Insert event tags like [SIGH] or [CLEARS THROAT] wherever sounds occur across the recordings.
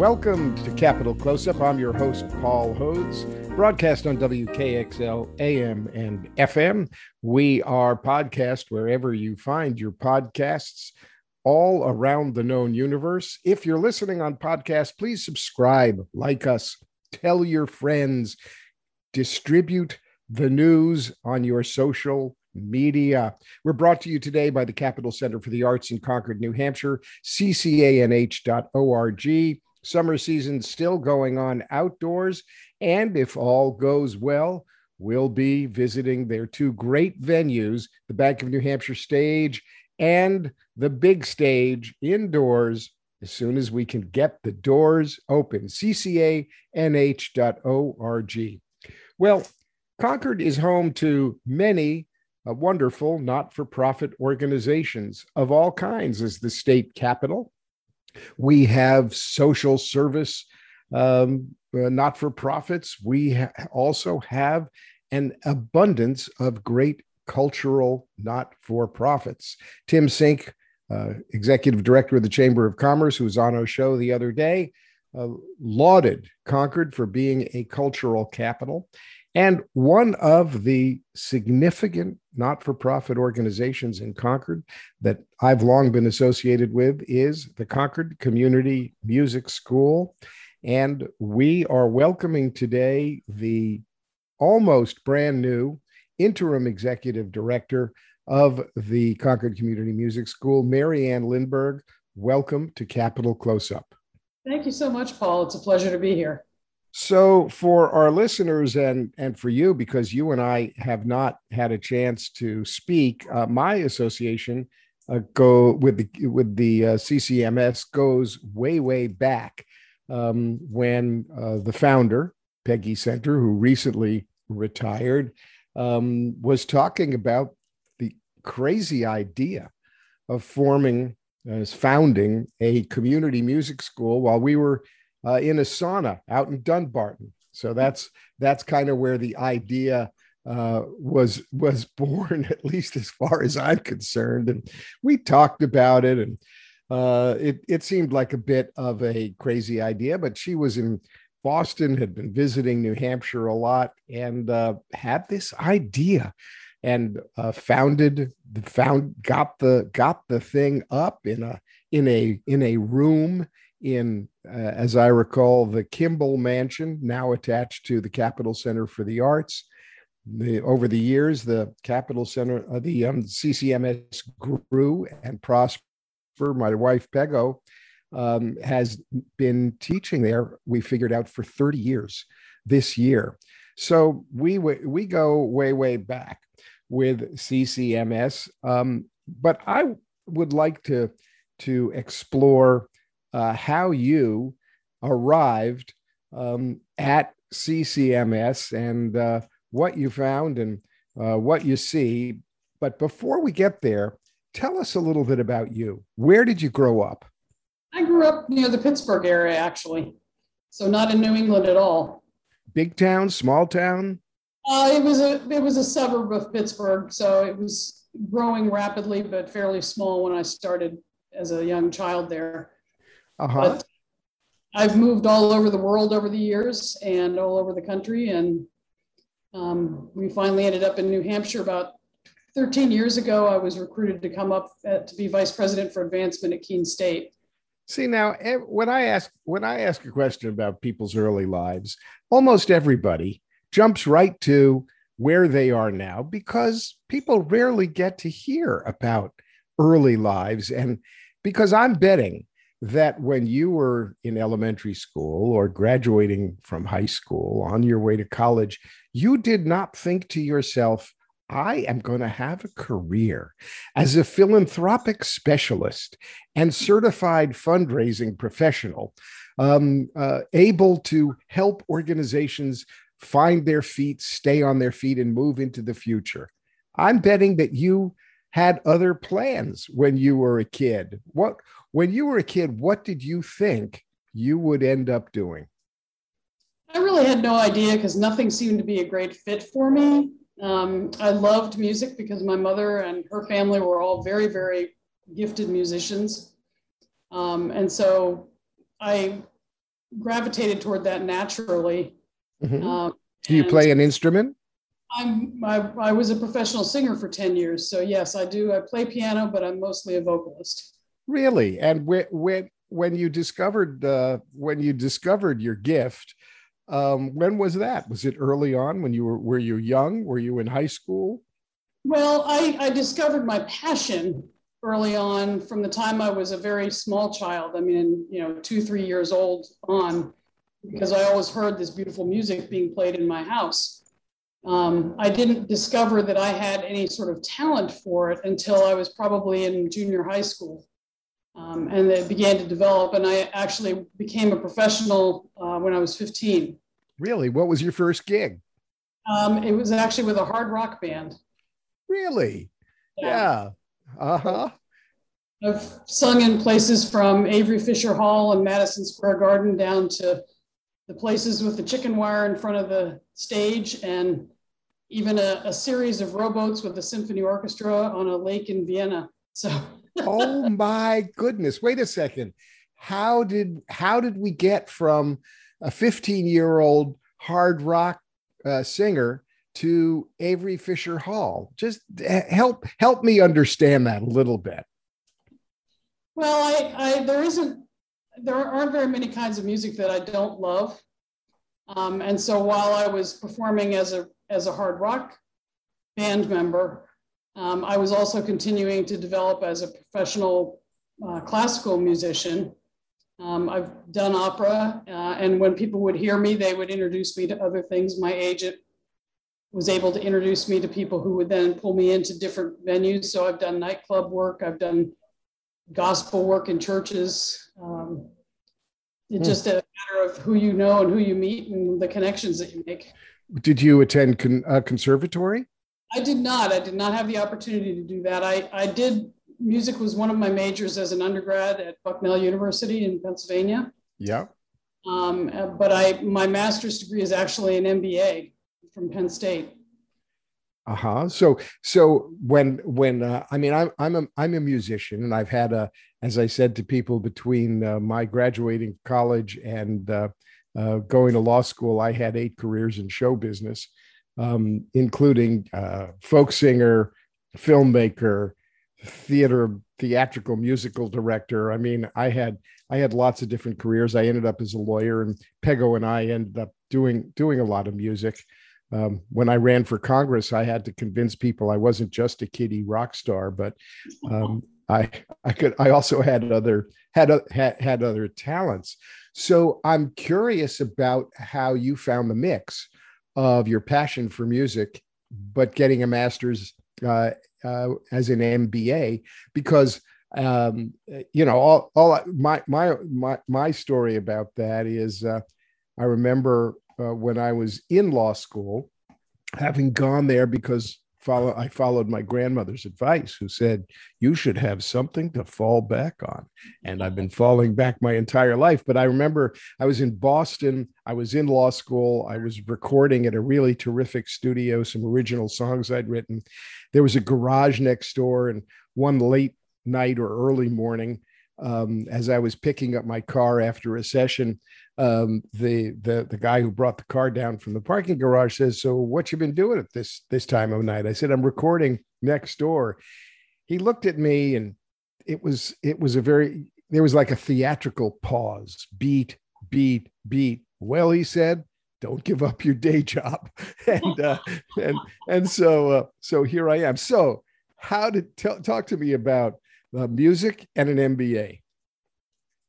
Welcome to Capital Close Up. I'm your host, Paul Hodes, broadcast on WKXL AM and FM. We are podcast wherever you find your podcasts all around the known universe. If you're listening on podcast, please subscribe, like us, tell your friends, distribute the news on your social media. We're brought to you today by the Capitol Center for the Arts in Concord, New Hampshire, ccanh.org. Summer season still going on outdoors. And if all goes well, we'll be visiting their two great venues, the Bank of New Hampshire stage and the big stage indoors as soon as we can get the doors open. CCANH.org. Well, Concord is home to many uh, wonderful not for profit organizations of all kinds as the state capital. We have social service um, uh, not for profits. We ha- also have an abundance of great cultural not for profits. Tim Sink, uh, executive director of the Chamber of Commerce, who was on our show the other day, uh, lauded Concord for being a cultural capital. And one of the significant not for profit organizations in Concord that I've long been associated with is the Concord Community Music School. And we are welcoming today the almost brand new interim executive director of the Concord Community Music School, Mary Ann Lindberg. Welcome to Capital Close Up. Thank you so much, Paul. It's a pleasure to be here. So, for our listeners and and for you, because you and I have not had a chance to speak, uh, my association uh, go with the with the uh, CCMS goes way way back um, when uh, the founder Peggy Senter, who recently retired, um, was talking about the crazy idea of forming as founding a community music school while we were uh, in a sauna out in Dunbarton. So that's that's kind of where the idea uh, was was [LAUGHS] born, at least as far as I'm concerned. And we talked about it, and uh, it it seemed like a bit of a crazy idea. But she was in Boston, had been visiting New Hampshire a lot, and uh, had this idea, and uh, founded found got the got the thing up in a in a in a room in, uh, as I recall, the Kimball Mansion, now attached to the Capitol Center for the Arts. The, over the years, the Capitol Center, uh, the um, CCMS grew and prospered. My wife, Peggo, um, has been teaching there, we figured out, for 30 years this year. So we, we go way, way back with CCMS. Um, but I would like to, to explore uh, how you arrived um, at CCMS and uh, what you found and uh, what you see. But before we get there, tell us a little bit about you. Where did you grow up? I grew up near the Pittsburgh area, actually. So not in New England at all. Big town, small town? Uh, it was a it was a suburb of Pittsburgh, so it was growing rapidly, but fairly small when I started as a young child there. Uh-huh. But I've moved all over the world over the years and all over the country. And um, we finally ended up in New Hampshire about 13 years ago. I was recruited to come up at, to be vice president for advancement at Keene State. See now, when I ask when I ask a question about people's early lives, almost everybody jumps right to where they are now because people rarely get to hear about early lives, and because I'm betting that when you were in elementary school or graduating from high school on your way to college, you did not think to yourself, I am going to have a career as a philanthropic specialist and certified fundraising professional, um, uh, able to help organizations find their feet, stay on their feet, and move into the future. I'm betting that you had other plans when you were a kid. What when you were a kid, what did you think you would end up doing? I really had no idea because nothing seemed to be a great fit for me. Um, I loved music because my mother and her family were all very, very gifted musicians. Um, and so I gravitated toward that naturally. Mm-hmm. Um, Do you play an instrument? I'm I, I was a professional singer for 10 years. So yes, I do. I play piano, but I'm mostly a vocalist. Really? And when when when you discovered uh, when you discovered your gift, um, when was that? Was it early on when you were were you young? Were you in high school? Well, I, I discovered my passion early on from the time I was a very small child. I mean, you know, two, three years old on, because I always heard this beautiful music being played in my house. Um, I didn't discover that I had any sort of talent for it until I was probably in junior high school. Um, and it began to develop, and I actually became a professional uh, when I was 15. Really? What was your first gig? Um, it was actually with a hard rock band. Really? Yeah. yeah. Uh huh. I've sung in places from Avery Fisher Hall and Madison Square Garden down to the places with the chicken wire in front of the stage and even a, a series of rowboats with the symphony orchestra on a lake in Vienna. So [LAUGHS] oh my goodness. Wait a second. How did how did we get from a 15 year old hard rock uh, singer to Avery Fisher Hall? Just help help me understand that a little bit. Well, I, I there isn't there aren't very many kinds of music that I don't love. Um, and so while I was performing as a as a hard rock band member, um, I was also continuing to develop as a professional uh, classical musician. Um, I've done opera, uh, and when people would hear me, they would introduce me to other things. My agent was able to introduce me to people who would then pull me into different venues. So I've done nightclub work, I've done gospel work in churches. Um, it's hmm. just a matter of who you know and who you meet and the connections that you make. Did you attend con- a conservatory? I did not. I did not have the opportunity to do that. I, I did, music was one of my majors as an undergrad at Bucknell University in Pennsylvania. Yeah. Um, but I, my master's degree is actually an MBA from Penn State. Uh huh. So so when when uh, I mean I'm I'm a I'm a musician and I've had a as I said to people between uh, my graduating college and uh, uh going to law school I had eight careers in show business um, including uh, folk singer, filmmaker, theater, theatrical musical director. I mean, I had I had lots of different careers. I ended up as a lawyer, and Peggo and I ended up doing doing a lot of music. Um, when I ran for Congress, I had to convince people I wasn't just a kiddie rock star, but um, [LAUGHS] I I could I also had other had had had other talents. So I'm curious about how you found the mix of your passion for music, but getting a master's uh, uh, as an MBA because um, you know all all my my my my story about that is uh, I remember uh, when I was in law school having gone there because follow I followed my grandmother's advice who said you should have something to fall back on. And I've been falling back my entire life. But I remember I was in Boston. I was in law school. I was recording at a really terrific studio some original songs I'd written. There was a garage next door and one late night or early morning um, as I was picking up my car after a session um, the the the guy who brought the car down from the parking garage says, "So what you been doing at this this time of night?" I said, "I'm recording next door." He looked at me, and it was it was a very there was like a theatrical pause, beat, beat, beat. Well, he said, "Don't give up your day job," [LAUGHS] and uh, and and so uh, so here I am. So, how did t- talk to me about uh, music and an MBA?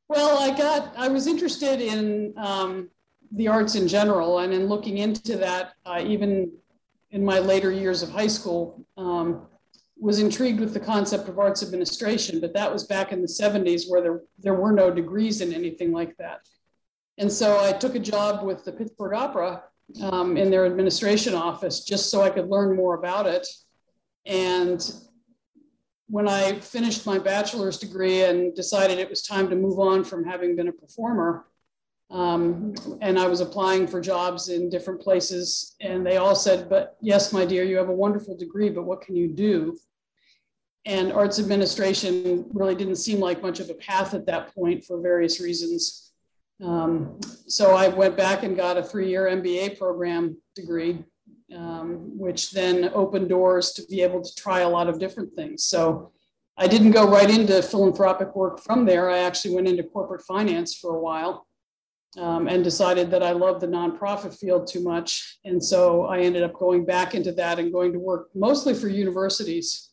Well, I got, I was interested in um, the arts in general and in looking into that, uh, even in my later years of high school, um, was intrigued with the concept of arts administration, but that was back in the 70s where there, there were no degrees in anything like that. And so I took a job with the Pittsburgh Opera um, in their administration office just so I could learn more about it. And when I finished my bachelor's degree and decided it was time to move on from having been a performer, um, and I was applying for jobs in different places, and they all said, But yes, my dear, you have a wonderful degree, but what can you do? And arts administration really didn't seem like much of a path at that point for various reasons. Um, so I went back and got a three-year MBA program degree, um, which then opened doors to be able to try a lot of different things. So I didn't go right into philanthropic work from there. I actually went into corporate finance for a while um, and decided that I loved the nonprofit field too much. And so I ended up going back into that and going to work mostly for universities,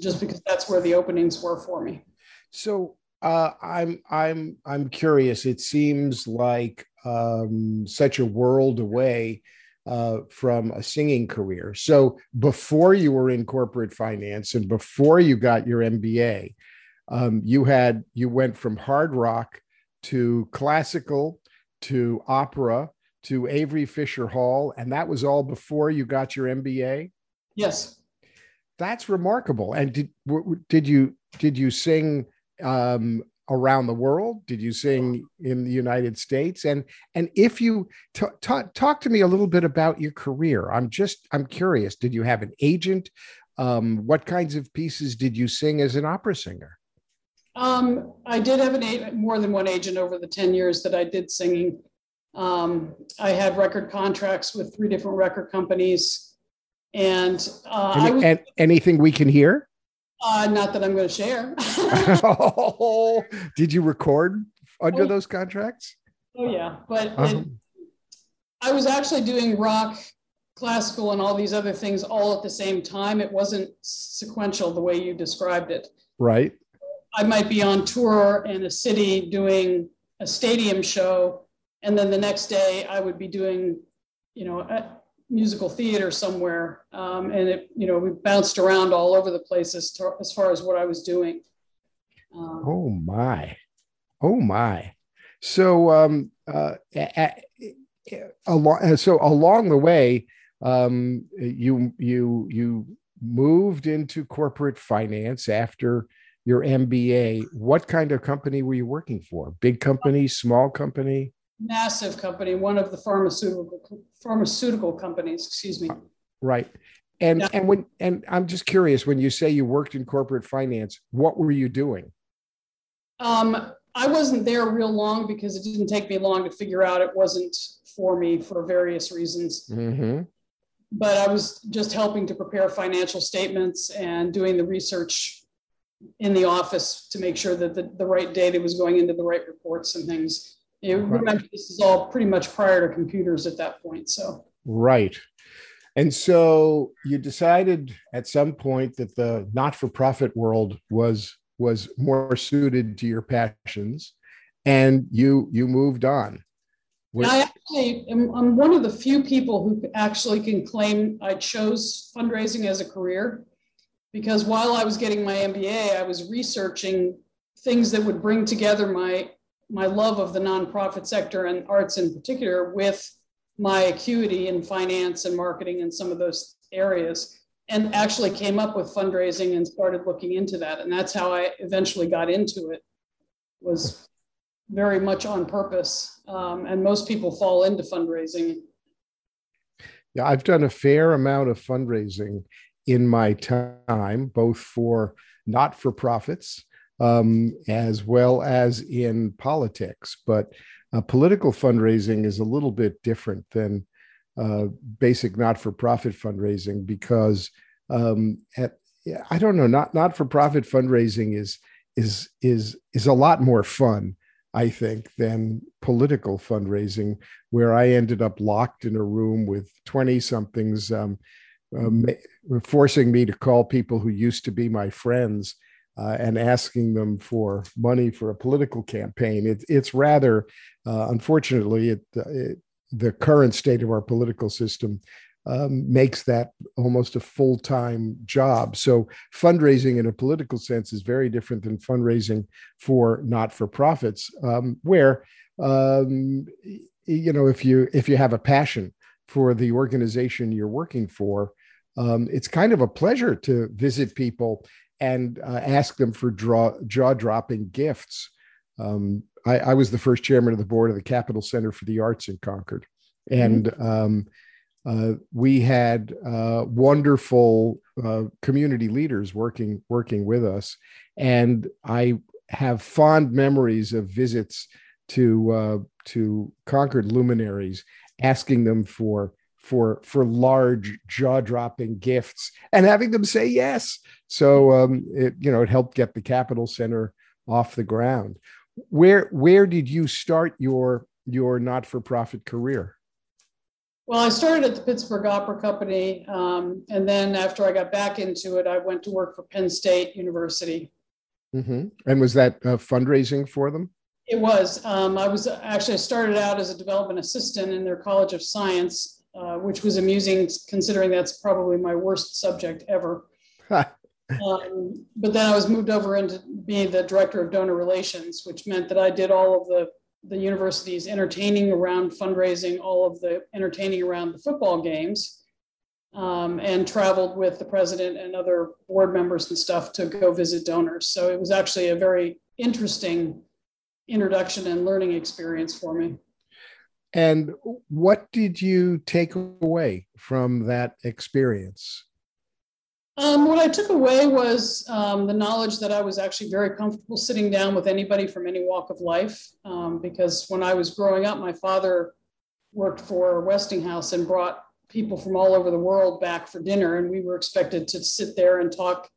just because that's where the openings were for me. So uh, I'm I'm I'm curious. It seems like um, such a world away uh, from a singing career. So before you were in corporate finance and before you got your MBA, um, you had you went from hard rock to classical to opera to Avery Fisher Hall, and that was all before you got your MBA. Yes, that's remarkable. And did did you did you sing um, around the world? Did you sing in the United States? And and if you t- t- talk to me a little bit about your career, I'm just I'm curious. Did you have an agent? Um, what kinds of pieces did you sing as an opera singer? Um, I did have an agent, more than one agent over the 10 years that I did singing. Um, I had record contracts with three different record companies. And, uh, Any, was, and anything we can hear? Uh, not that I'm going to share. oh, [LAUGHS] [LAUGHS] did you record under oh, those contracts? Oh, yeah. But uh-huh. it, I was actually doing rock, classical, and all these other things all at the same time. It wasn't sequential the way you described it. Right. I might be on tour in a city doing a stadium show, and then the next day I would be doing, you know, a musical theater somewhere, um, and it, you know, we bounced around all over the place as, to, as far as what I was doing. Um, oh my, oh my. So, um, uh, along, so along the way, um, you you you moved into corporate finance after your MBA, what kind of company were you working for? Big company, small company? Massive company, one of the pharmaceutical pharmaceutical companies, excuse me. Right. And yeah. and when and I'm just curious when you say you worked in corporate finance, what were you doing? Um, I wasn't there real long because it didn't take me long to figure out it wasn't for me for various reasons. Mm-hmm. But I was just helping to prepare financial statements and doing the research in the office to make sure that the, the right data was going into the right reports and things. You right. remember this is all pretty much prior to computers at that point. So right. And so you decided at some point that the not-for-profit world was was more suited to your passions, and you you moved on. I actually am I'm one of the few people who actually can claim I chose fundraising as a career because while I was getting my MBA, I was researching things that would bring together my my love of the nonprofit sector and arts in particular with my acuity in finance and marketing and some of those areas and actually came up with fundraising and started looking into that. And that's how i eventually got into it. Was very much on purpose. Um, and most people fall into fundraising. Yeah i've done a fair amount of fundraising in my time, both for not for profits um, as well as in politics. But uh, political fundraising is a little bit different than uh, basic not for profit fundraising because um, at, I don't know, not not for profit fundraising is is is is a lot more fun. I think, than political fundraising, where I ended up locked in a room with 20 somethings um, uh, forcing me to call people who used to be my friends uh, and asking them for money for a political campaign. It, it's rather, uh, unfortunately, it, it, the current state of our political system um, makes that almost a full time job. So, fundraising in a political sense is very different than fundraising for not for profits, um, where um, you know if you if you have a passion for the organization you're working for, um, it's kind of a pleasure to visit people and uh, ask them for draw, jaw-dropping gifts. Um, I, I, was the first chairman of the board of the Capitol Center for the Arts in Concord, and mm-hmm. um, uh, we had uh, wonderful uh, community leaders working working with us, and I have fond memories of visits to uh, to Concord luminaries, asking them for for for large jaw dropping gifts and having them say yes. So um, it you know it helped get the Capitol Center off the ground. Where where did you start your your not for profit career? Well, I started at the Pittsburgh Opera Company, um, and then after I got back into it, I went to work for Penn State University. Mm-hmm. And was that uh, fundraising for them? It was. Um, I was actually I started out as a development assistant in their College of Science, uh, which was amusing considering that's probably my worst subject ever. [LAUGHS] um, but then I was moved over into being the director of donor relations, which meant that I did all of the the university's entertaining around fundraising, all of the entertaining around the football games, um, and traveled with the president and other board members and stuff to go visit donors. So it was actually a very interesting introduction and learning experience for me. And what did you take away from that experience? Um, what I took away was um, the knowledge that I was actually very comfortable sitting down with anybody from any walk of life. Um, because when I was growing up, my father worked for Westinghouse and brought people from all over the world back for dinner, and we were expected to sit there and talk.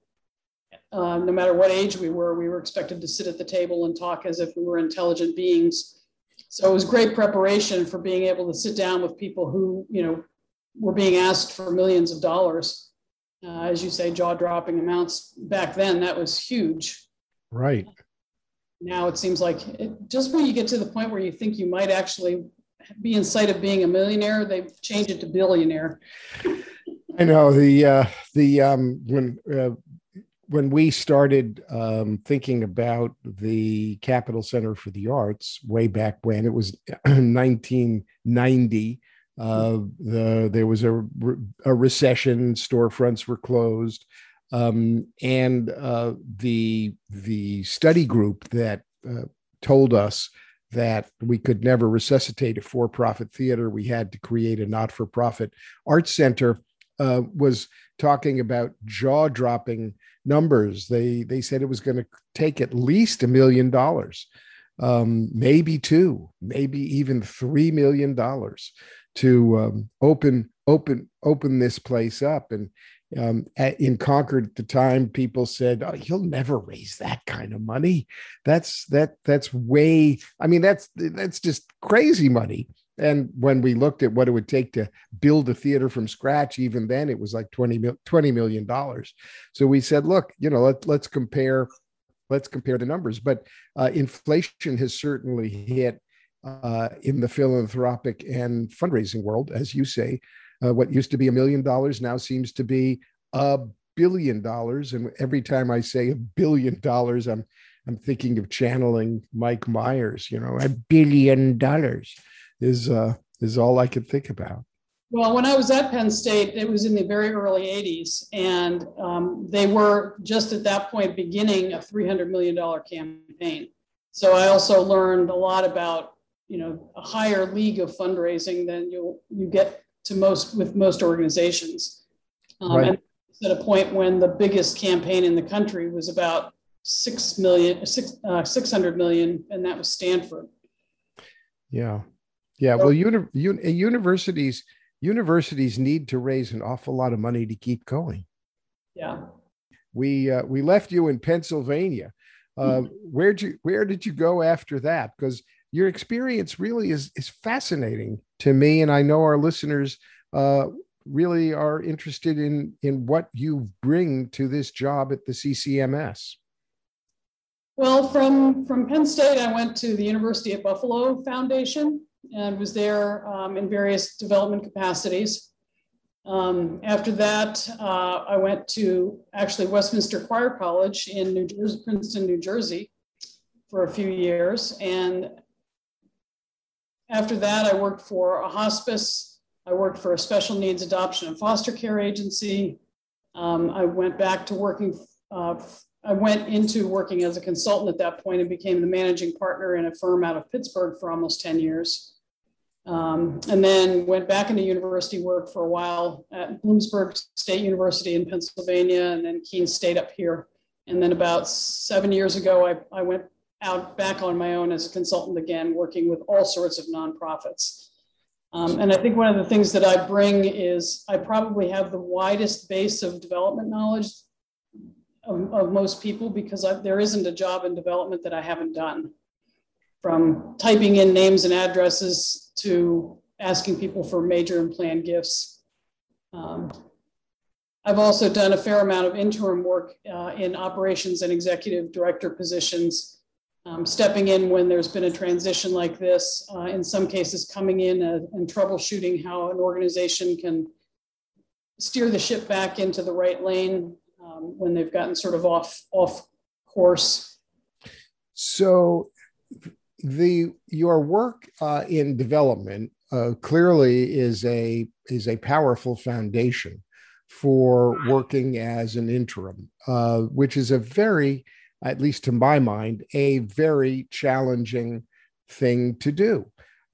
Uh, no matter what age we were, we were expected to sit at the table and talk as if we were intelligent beings. So it was great preparation for being able to sit down with people who, you know, were being asked for millions of dollars uh, as you say, jaw dropping amounts. Back then, that was huge. Right. Now it seems like it, just when you get to the point where you think you might actually be in sight of being a millionaire, they've changed it to billionaire. I know the uh, the um, when uh, when we started um, thinking about the Capitol Center for the Arts way back when it was [CLEARS THROAT] 1990 uh, the, there was a, a recession, storefronts were closed. Um, and uh, the, the study group that uh, told us that we could never resuscitate a for profit theater, we had to create a not for profit arts center, uh, was talking about jaw dropping numbers. They, they said it was going to take at least a million dollars. Um, maybe two, maybe even three million dollars to um, open open open this place up and um, at, in Concord at the time, people said, "Oh, you'll never raise that kind of money. That's that that's way. I mean, that's that's just crazy money." And when we looked at what it would take to build a theater from scratch, even then it was like 20, $20 million. So we said, look, you know, let, let's compare, let's compare the numbers. But uh, inflation has certainly hit uh, in the philanthropic and fundraising world, as you say. Uh, what used to be a million dollars now seems to be a billion dollars. And every time I say a billion dollars, I'm I'm thinking of channeling Mike Myers. You know, a billion dollars is uh, is all I could think about. Well, when I was at Penn State, it was in the very early 80s, and um, they were just at that point beginning a $300 million campaign. So I also learned a lot about you know a higher league of fundraising than you you get to most with most organizations. Um, right. And at a point when the biggest campaign in the country was about six million, six, uh, 600 million, and that was Stanford. Yeah. Yeah. So, well, uni- un- universities, universities need to raise an awful lot of money to keep going. Yeah. We, uh, we left you in Pennsylvania. Uh, where did you, where did you go after that? Because your experience really is is fascinating to me, and I know our listeners uh, really are interested in in what you bring to this job at the CCMS. Well, from from Penn State, I went to the University at Buffalo Foundation and was there um, in various development capacities. Um, after that, uh, I went to actually Westminster Choir College in New Jersey, Princeton, New Jersey, for a few years, and after that, I worked for a hospice. I worked for a special needs adoption and foster care agency. Um, I went back to working, uh, I went into working as a consultant at that point and became the managing partner in a firm out of Pittsburgh for almost 10 years. Um, and then went back into university work for a while at Bloomsburg State University in Pennsylvania and then Keene State up here. And then about seven years ago, I, I went out back on my own as a consultant again, working with all sorts of nonprofits. Um, and I think one of the things that I bring is I probably have the widest base of development knowledge of, of most people because I, there isn't a job in development that I haven't done. From typing in names and addresses to asking people for major and planned gifts. Um, I've also done a fair amount of interim work uh, in operations and executive director positions um, stepping in when there's been a transition like this, uh, in some cases coming in uh, and troubleshooting how an organization can steer the ship back into the right lane um, when they've gotten sort of off off course. So, the your work uh, in development uh, clearly is a is a powerful foundation for working as an interim, uh, which is a very at least to my mind, a very challenging thing to do.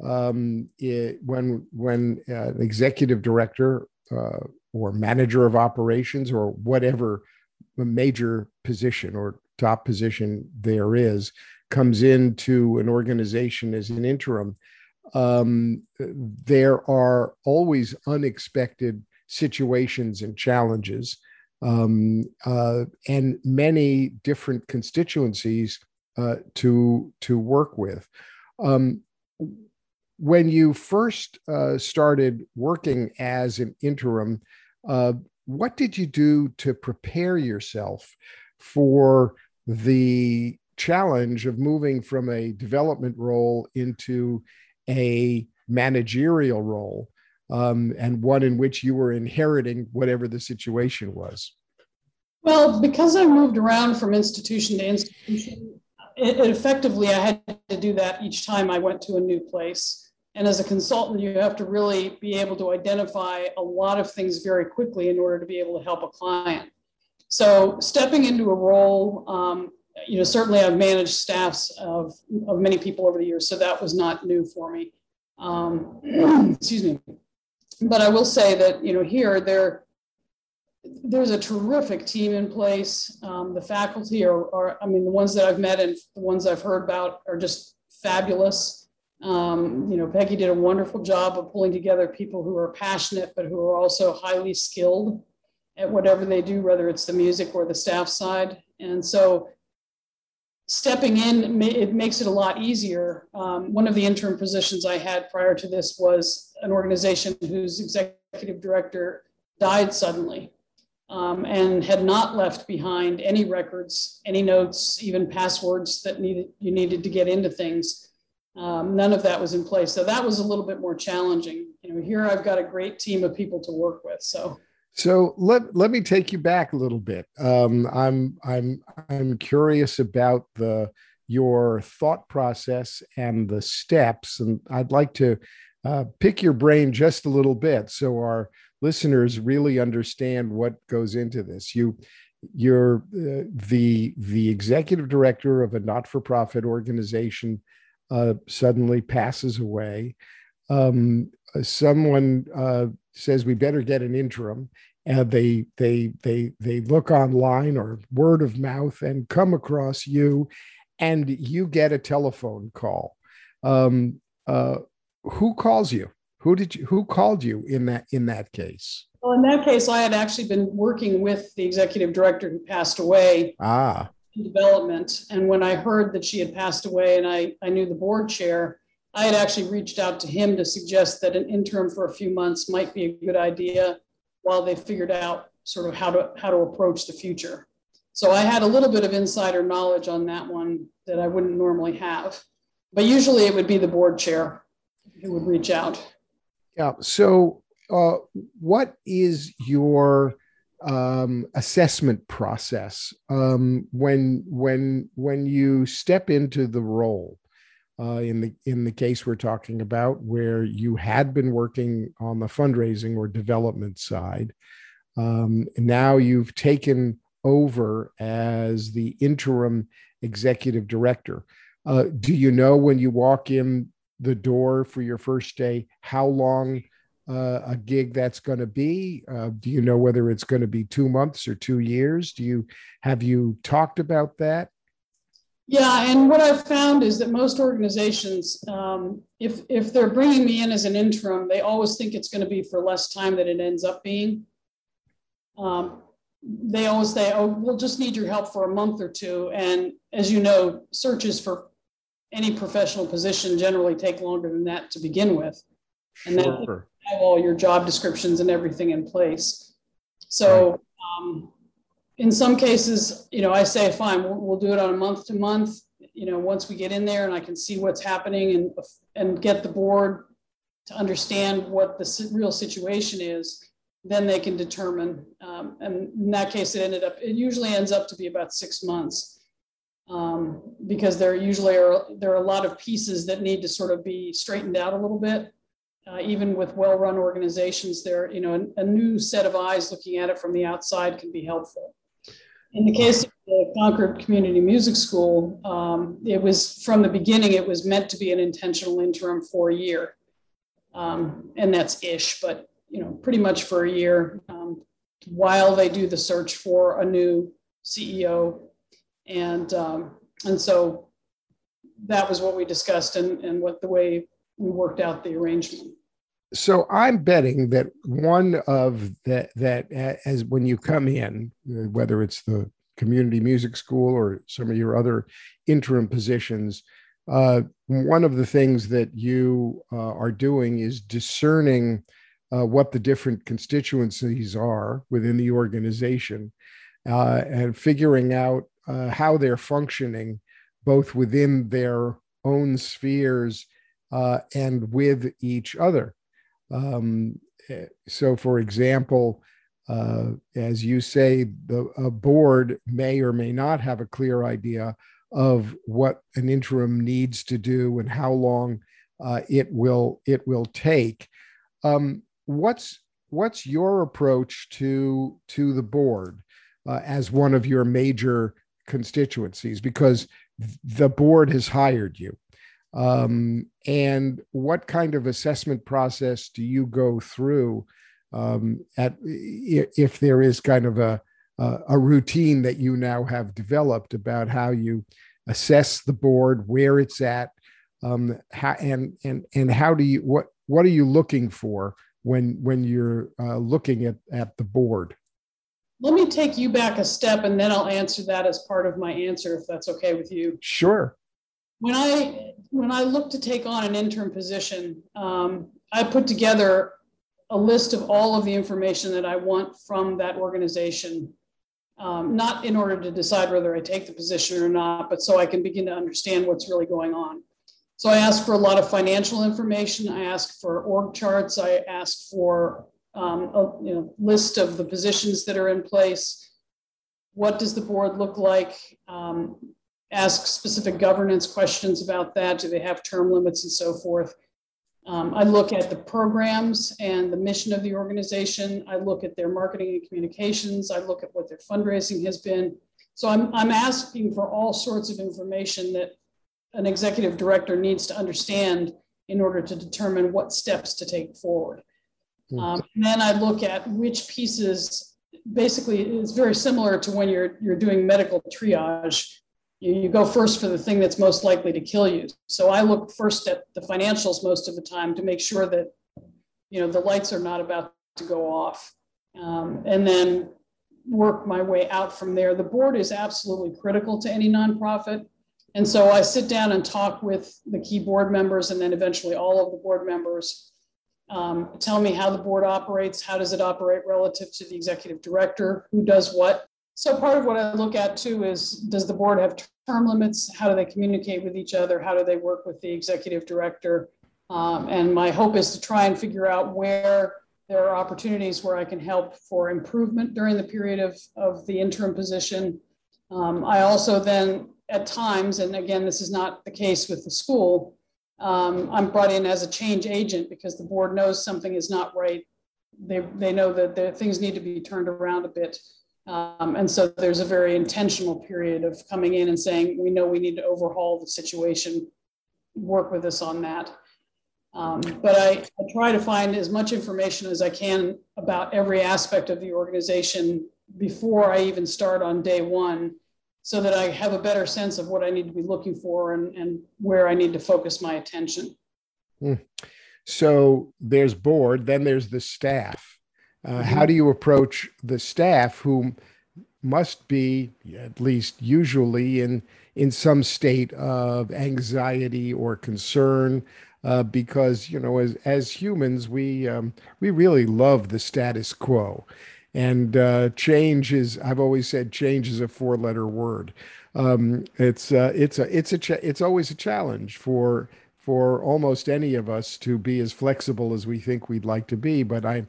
Um, it, when when uh, an executive director uh, or manager of operations or whatever major position or top position there is comes into an organization as an interim, um, there are always unexpected situations and challenges um, uh, and many different constituencies uh, to to work with. Um, when you first uh, started working as an interim, uh, what did you do to prepare yourself for the challenge of moving from a development role into a managerial role? Um, and one in which you were inheriting whatever the situation was? Well, because I moved around from institution to institution, it, it effectively I had to do that each time I went to a new place. And as a consultant, you have to really be able to identify a lot of things very quickly in order to be able to help a client. So stepping into a role, um, you know, certainly I've managed staffs of, of many people over the years, so that was not new for me. Um, [CLEARS THROAT] excuse me but I will say that you know here there there's a terrific team in place. Um, the faculty are, are, I mean, the ones that I've met and the ones I've heard about are just fabulous. Um, you know, Peggy did a wonderful job of pulling together people who are passionate, but who are also highly skilled at whatever they do, whether it's the music or the staff side. And so stepping in, it makes it a lot easier. Um, one of the interim positions I had prior to this was an organization whose executive director died suddenly um, and had not left behind any records, any notes, even passwords that needed you needed to get into things. Um, none of that was in place, so that was a little bit more challenging. You know, here I've got a great team of people to work with, so. So let let me take you back a little bit. Um, I'm I'm I'm curious about the your thought process and the steps, and I'd like to uh, pick your brain just a little bit so our listeners really understand what goes into this. You you're uh, the the executive director of a not-for-profit organization uh, suddenly passes away. Um, someone uh, says we better get an interim. And they they they they look online or word of mouth and come across you and you get a telephone call. Um, uh, who calls you? Who did you who called you in that in that case? Well in that case i had actually been working with the executive director who passed away ah. in development. And when i heard that she had passed away and i i knew the board chair I had actually reached out to him to suggest that an interim for a few months might be a good idea while they figured out sort of how to how to approach the future. So I had a little bit of insider knowledge on that one that I wouldn't normally have. But usually it would be the board chair who would reach out. Yeah. So uh, what is your um, assessment process um, when when when you step into the role? Uh, in the in the case we're talking about, where you had been working on the fundraising or development side. Um, now you've taken over as the interim executive director. Uh, do you know when you walk in the door for your first day how long uh, a gig that's going to be? Uh, do you know whether it's going to be two months or two years? Do you have you talked about that? Yeah, and what I've found is that most organizations, um, if if they're bringing me in as an interim, they always think it's going to be for less time than it ends up being. Um, they always say, "Oh, we'll just need your help for a month or two. And as you know, searches for any professional position generally take longer than that to begin with, and sure. then have all your job descriptions and everything in place. So. Um, in some cases, you know, I say, fine, we'll, we'll, do it on a month to month. You know, once we get in there and I can see what's happening and and get the board to understand what the real situation is, then they can determine. Um, and in that case, it ended up. It usually ends up to be about six months um, because there usually are there are a lot of pieces that need to sort of be straightened out a little bit. Uh, even with well-run organizations, there you know a, a new set of eyes looking at it from the outside can be helpful. In the case of the Concord Community Music School, um, it was from the beginning, it was meant to be an intentional interim for a year. Um, and that's ish, but you know, pretty much for a year um, while they do the search for a new CEO. And, um, and so that was what we discussed and, and what the way we worked out the arrangement so I'm betting that one of that that as when you come in, uh, whether it's the community music school or some of your other interim positions, uh, one of the things that you uh, are doing is discerning uh, what the different constituencies are within the organization uh, and figuring out uh, how they're functioning both within their own spheres and with each other. Um, eh, so, for example, uh, as you say, the a board may or may not have a clear idea of what an interim needs to do and how long uh, it will it will take. Um, what's what's your approach to to the board uh, as one of your major constituencies? Because the board has hired you. Um, and what kind of assessment process do you go through um, at if there is kind of a a routine that you now have developed about how you assess the board, where it's at, um, how, and and and how do you what what are you looking for when when you're uh, looking at at the board? Let me take you back a step, and then I'll answer that as part of my answer, if that's okay with you. Sure when I when I look to take on an interim position, um, I put together a list of all of the information that I want from that organization, um, not in order to decide whether I take the position or not, but so I can begin to understand what's really going on. So I ask for a lot of financial information. I ask for org charts. I ask for um, a you know, list of the positions that are in place. What does the board look like? Um, ask specific governance questions about that. Do they have term limits and so forth? Um, I look at the programs and the mission of the organization. I look at their marketing and communications. I look at what their fundraising has been. So I'm, I'm asking for all sorts of information that an executive director needs to understand in order to determine what steps to take forward. Hmm. Um, and then I look at which pieces, basically, it's very similar to when you're, you're doing medical triage you, you go first for the thing that's most likely to kill you. So I look first at the financials most of the time to make sure that you know the lights are not about to go off, um, and then work my way out from there. The board is absolutely critical to any nonprofit. And so I sit down and talk with the key board members and then eventually all of the board members. Um, tell me how the board operates, how does it operate relative to the executive director, who does what, so part of what I look at too is, does the board have term limits? How do they communicate with each other? How do they work with the executive director? Um, and my hope is to try and figure out where there are opportunities where I can help for improvement during the period of, of the interim position. Um, I also then at times, and again, this is not the case with the school, um, I'm brought in as a change agent because the board knows something is not right. They, they know that the, things need to be turned around a bit. Um, and so there's a very intentional period of coming in and saying, we know we need to overhaul the situation, work with us on that. Um, but I, I, try to find as much information as I can about every aspect of the organization before I even start on day one so that I have a better sense of what I need to be looking for and, and where I need to focus my attention. Mm. So there's board, then there's the staff. Mm-hmm. How do you approach the staff who must be, at least usually, in in some state of anxiety or concern? Uh, because you know, as as humans, we um, we really love the status quo, and uh, change is. I've always said change is a four letter word. Um, it's uh, it's a it's a cha- it's always a challenge for for almost any of us to be as flexible as we think we'd like to be. But I,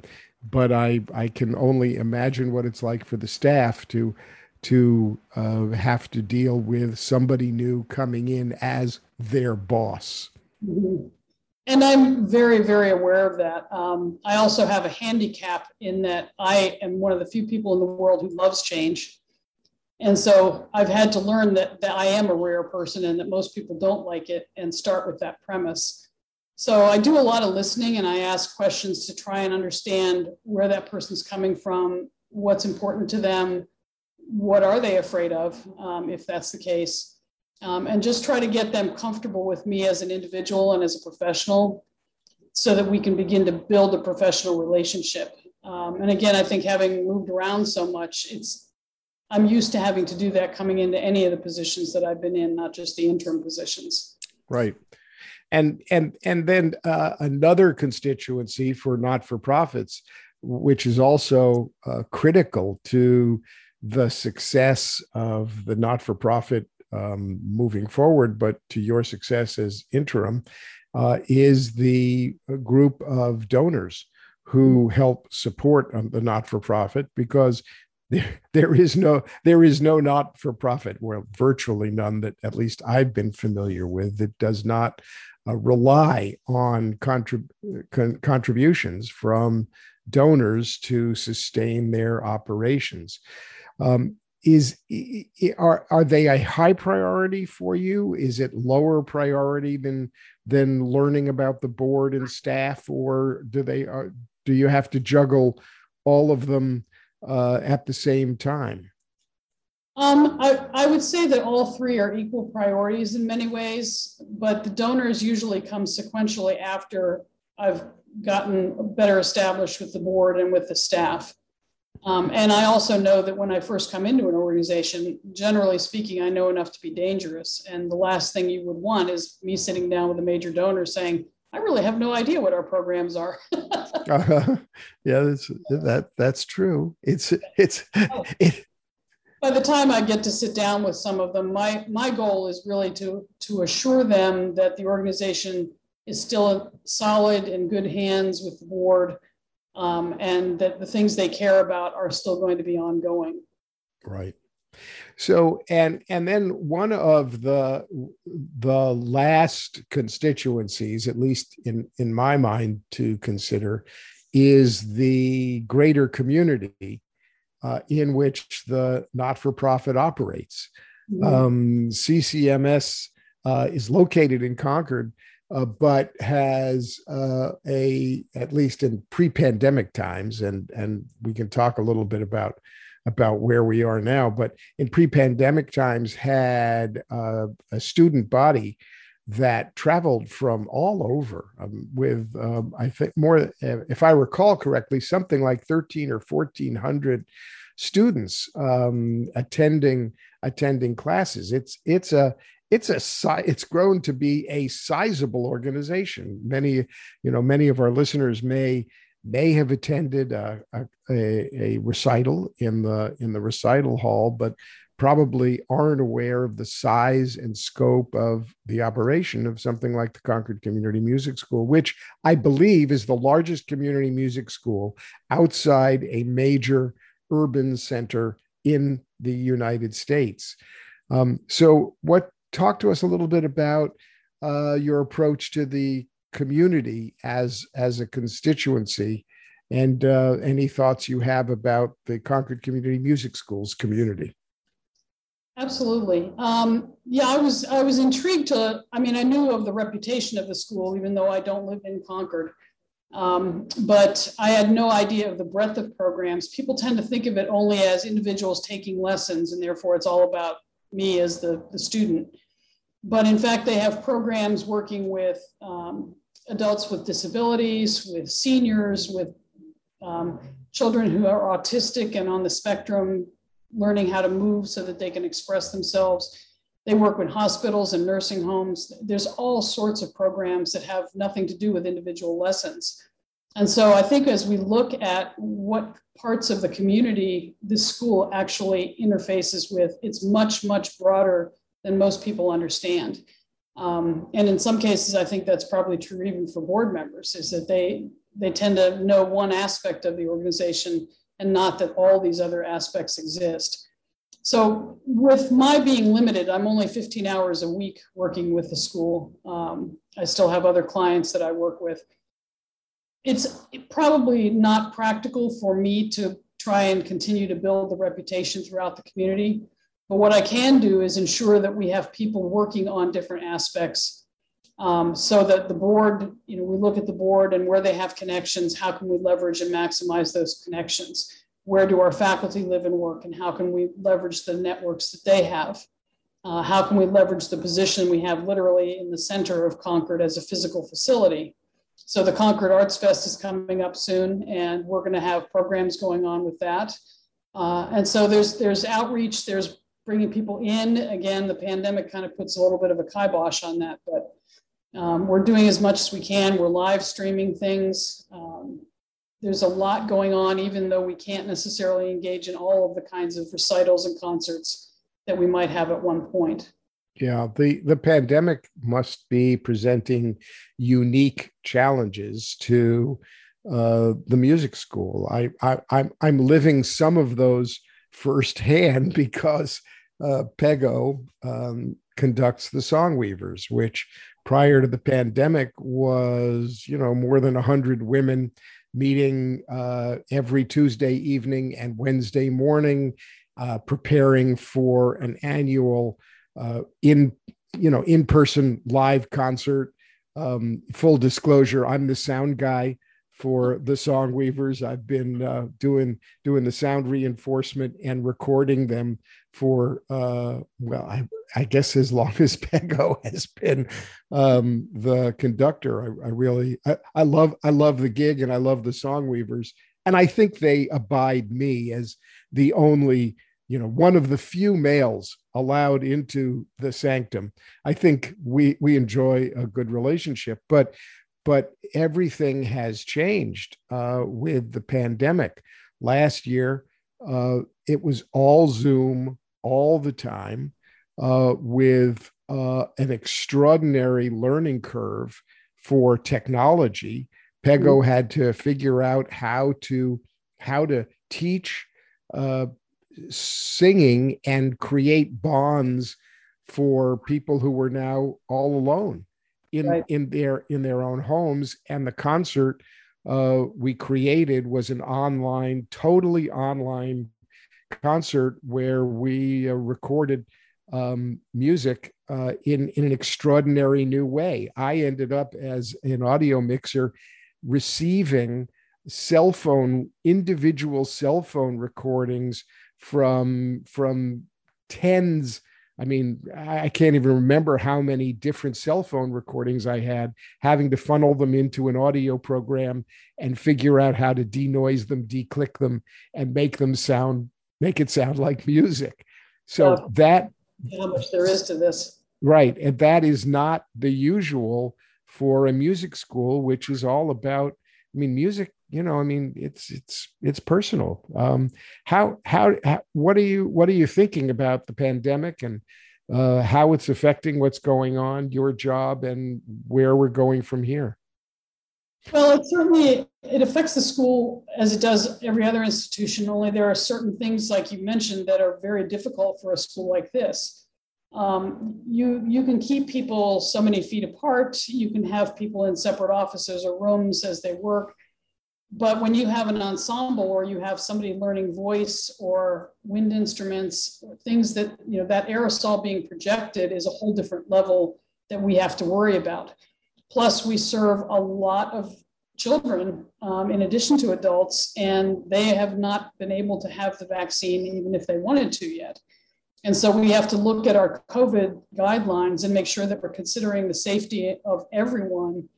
but I, I can only imagine what it's like for the staff to, to uh, have to deal with somebody new coming in as their boss. And I'm very, very aware of that. Um, I also have a handicap in that I am one of the few people in the world who loves change. And so I've had to learn that, that I am a rare person and that most people don't like it and start with that premise. So I do a lot of listening and I ask questions to try and understand where that person's coming from, what's important to them, what are they afraid of, um, if that's the case, um, and just try to get them comfortable with me as an individual and as a professional so that we can begin to build a professional relationship. Um, and again, I think having moved around so much, it's I'm used to having to do that coming into any of the positions that I've been in, not just the interim positions. Right. And and and then uh, another constituency for not for profits, which is also uh, critical to the success of the not for profit um, moving forward, but to your success as interim, uh, is the group of donors who help support um, the not for profit because there, there is no there is no not for profit well virtually none that at least i've been familiar with that does not uh, rely on contrib- con- contributions from donors to sustain their operations um, is are are they a high priority for you is it lower priority than than learning about the board and staff or do they are uh, do you have to juggle all of them uh, at the same time? Um, I, I would say that all three are equal priorities in many ways, but the donors usually come sequentially after I've gotten better established with the board and with the staff. Um, and I also know that when I first come into an organization, generally speaking, I know enough to be dangerous. And the last thing you would want is me sitting down with a major donor saying, I really have no idea what our programs are. uh, [LAUGHS] [LAUGHS] yeah, that's that that's true. It's it's oh. it. By the time I get to sit down with some of them, my my goal is really to to assure them that the organization is still solid in good hands with the board, um, and that the things they care about are still going to be ongoing. Right. So and and then one of the the last constituencies, at least in in my mind, to consider, is the greater community uh, in which the not for profit operates. Mm-hmm. Um, CCMS uh, is located in Concord. Uh, but has uh, a at least in pre-pandemic times, and and we can talk a little bit about about where we are now, but in pre-pandemic times had uh, a student body that traveled from all over um, with um, I think more if I recall correctly something like 13 or 1400 students um, attending attending classes. It's it's a it's a it's grown to be a sizable organization. Many you know many of our listeners may may have attended a, a, a, recital in the in the recital hall, but probably aren't aware of the size and scope of the operation of something like the Concord Community Music School, which I believe is the largest community music school outside a major urban center in the United States. Um, so, what talk to us a little bit about uh, your approach to the community as as a constituency and uh, any thoughts you have about the Concord Community Music Schools community. Absolutely. Um, yeah, I was I was intrigued to. I mean, I knew of the reputation of the school, even though I don't live in Concord. Um, but I had no idea of the breadth of programs. People tend to think of it only as individuals taking lessons, and therefore it's all about me as the, the student. But in fact, they have programs working with um, adults with disabilities, with seniors, with um, children who are autistic and on the spectrum, learning how to move so that they can express themselves. They work with hospitals and nursing homes. There's all sorts of programs that have nothing to do with individual lessons. And so I think as we look at what parts of the community this school actually interfaces with, it's much, much broader than most people understand. Um, and in some cases, I think that's probably true even for board members, is that they they tend to know one aspect of the organization and not that all these other aspects exist. So with my being limited, I'm only 15 hours a week working with the school. Um, I still have other clients that I work with. It's probably not practical for me to try and continue to build the reputation throughout the community. But what I can do is ensure that we have people working on different aspects um, so that the board, you know, we look at the board and where they have connections, how can we leverage and maximize those connections? Where do our faculty live and work and how can we leverage the networks that they have? Uh, how can we leverage the position we have literally in the center of Concord as a physical facility? So the Concord Arts Fest is coming up soon and we're gonna have programs going on with that. Uh, and so there's, there's outreach, there's bringing people in. Again, the pandemic kind of puts a little bit of a kibosh on that, but um, we're doing as much as we can. We're live streaming things. Um, there's a lot going on, even though we can't necessarily engage in all of the kinds of recitals and concerts that we might have at one point. Yeah, the, the pandemic must be presenting unique challenges to uh, the music school. I, I, I'm, I'm living some of those firsthand [LAUGHS] because uh, Peggo um, conducts the Song Weavers, which prior to the pandemic was, you know, more than 100 women meeting uh, every Tuesday evening and Wednesday morning, uh, preparing for an annual uh, in, you know, in-person live concert. Um, full disclosure, I'm the sound guy for the song weavers. I've been uh, doing doing the sound reinforcement and recording them for uh, well I, I guess as long [LAUGHS] as Peggo has been um, the conductor. I, I really I, I, love i love the gig and i love the song weavers. And i think they abide me as the only you know one of the few males allowed into the sanctum. I think we we enjoy a good relationship but but everything has changed uh, with the pandemic. Last year, uh, it was all Zoom all the time uh, with uh, an extraordinary learning curve for technology. Peggo mm-hmm. had to figure out how to how to teach uh, singing and create bonds for people who were now all alone in right. in their in their own homes and the concert uh, we created was an online totally online concert where we uh, recorded um, music uh, in in an extraordinary new way i ended up as an audio mixer receiving cell phone individual cell phone recordings from from tens I mean, I can't even remember how many different cell phone recordings I had, having to funnel them into an audio program and figure out how to denoise them, declick them, and make them sound, make it sound like music. So that how much there is to this. Right. And that is not the usual for a music school, which is all about, I mean, music you know i mean it's it's it's personal. Um how how, how what are you what are you thinking about the pandemic and uh how it's affecting what's going on your job and where we're going from here? Well it certainly it affects the school as it does every other institution only there are certain things like you mentioned that are very difficult for a school like this. Um, you you can keep people so many feet apart. You can have people in separate offices or rooms as they work but when you have an ensemble or you have somebody learning voice or wind instruments things that you know that aerosol being projected is a whole different level that we have to worry about. Plus we serve a lot of children um, in addition to adults and they have not been able to have the vaccine even if they wanted to yet. And so we have to look at our COVID guidelines and make sure that we're considering the safety of everyone,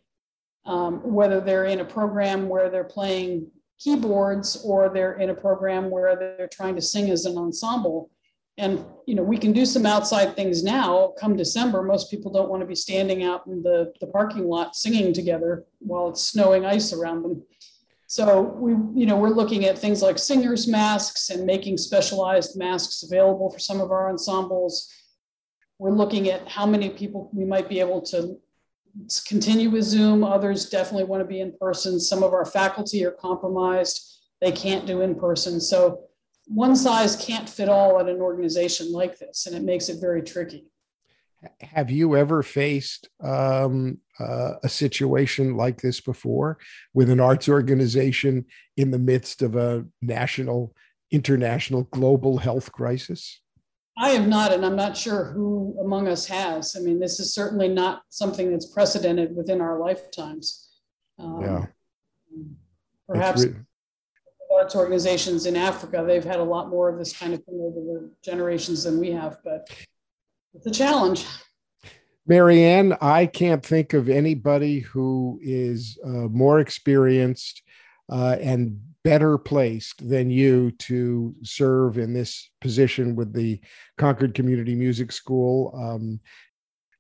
um, whether they're in a program where they're playing keyboards or they're in a program where they're trying to sing as an ensemble. And you know, we can do some outside things now. Come December, most people don't want to be standing out in the, the parking lot singing together while it's snowing ice around them. So we, you know, we're looking at things like singers masks and making specialized masks available for some of our ensembles. We're looking at how many people we might be able to continue with Zoom. Others definitely want to be in person. Some of our faculty are compromised. They can't do in person. So one size can't fit all at an organization like this, and it makes it very tricky. Have you ever faced um, uh, a situation like this before with an arts organization in the midst of a national, international, global health crisis? I have not, and I'm not sure who among us has. I mean, this is certainly not something that's precedented within our lifetimes. Um, yeah. Perhaps re- arts organizations in Africa, they've had a lot more of this kind of thing over the generations than we have, but it's a challenge. Marianne, I can't think of anybody who is uh, more experienced uh, and better placed than you to serve in this position with the Concord Community Music School. Um,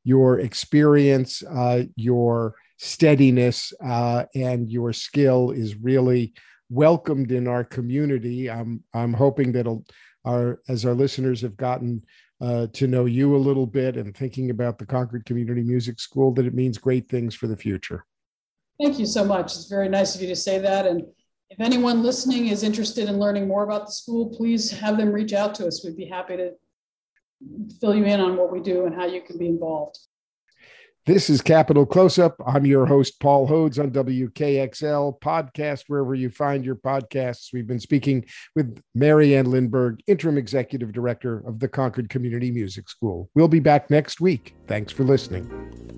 your experience, uh, your steadiness, uh, and your skill is really welcomed in our community. I'm I'm hoping that our as our listeners have gotten uh, to know you a little bit and thinking about the Concord Community Music School, that it means great things for the future. Thank you so much. It's very nice of you to say that. And if anyone listening is interested in learning more about the school, please have them reach out to us. We'd be happy to fill you in on what we do and how you can be involved. This is Capital Close Up. I'm your host, Paul Hodes on WKXL podcast, wherever you find your podcasts. We've been speaking with Mary Ann Lindberg, Interim Executive Director of the Concord Community Music School. We'll be back next week. Thanks for listening.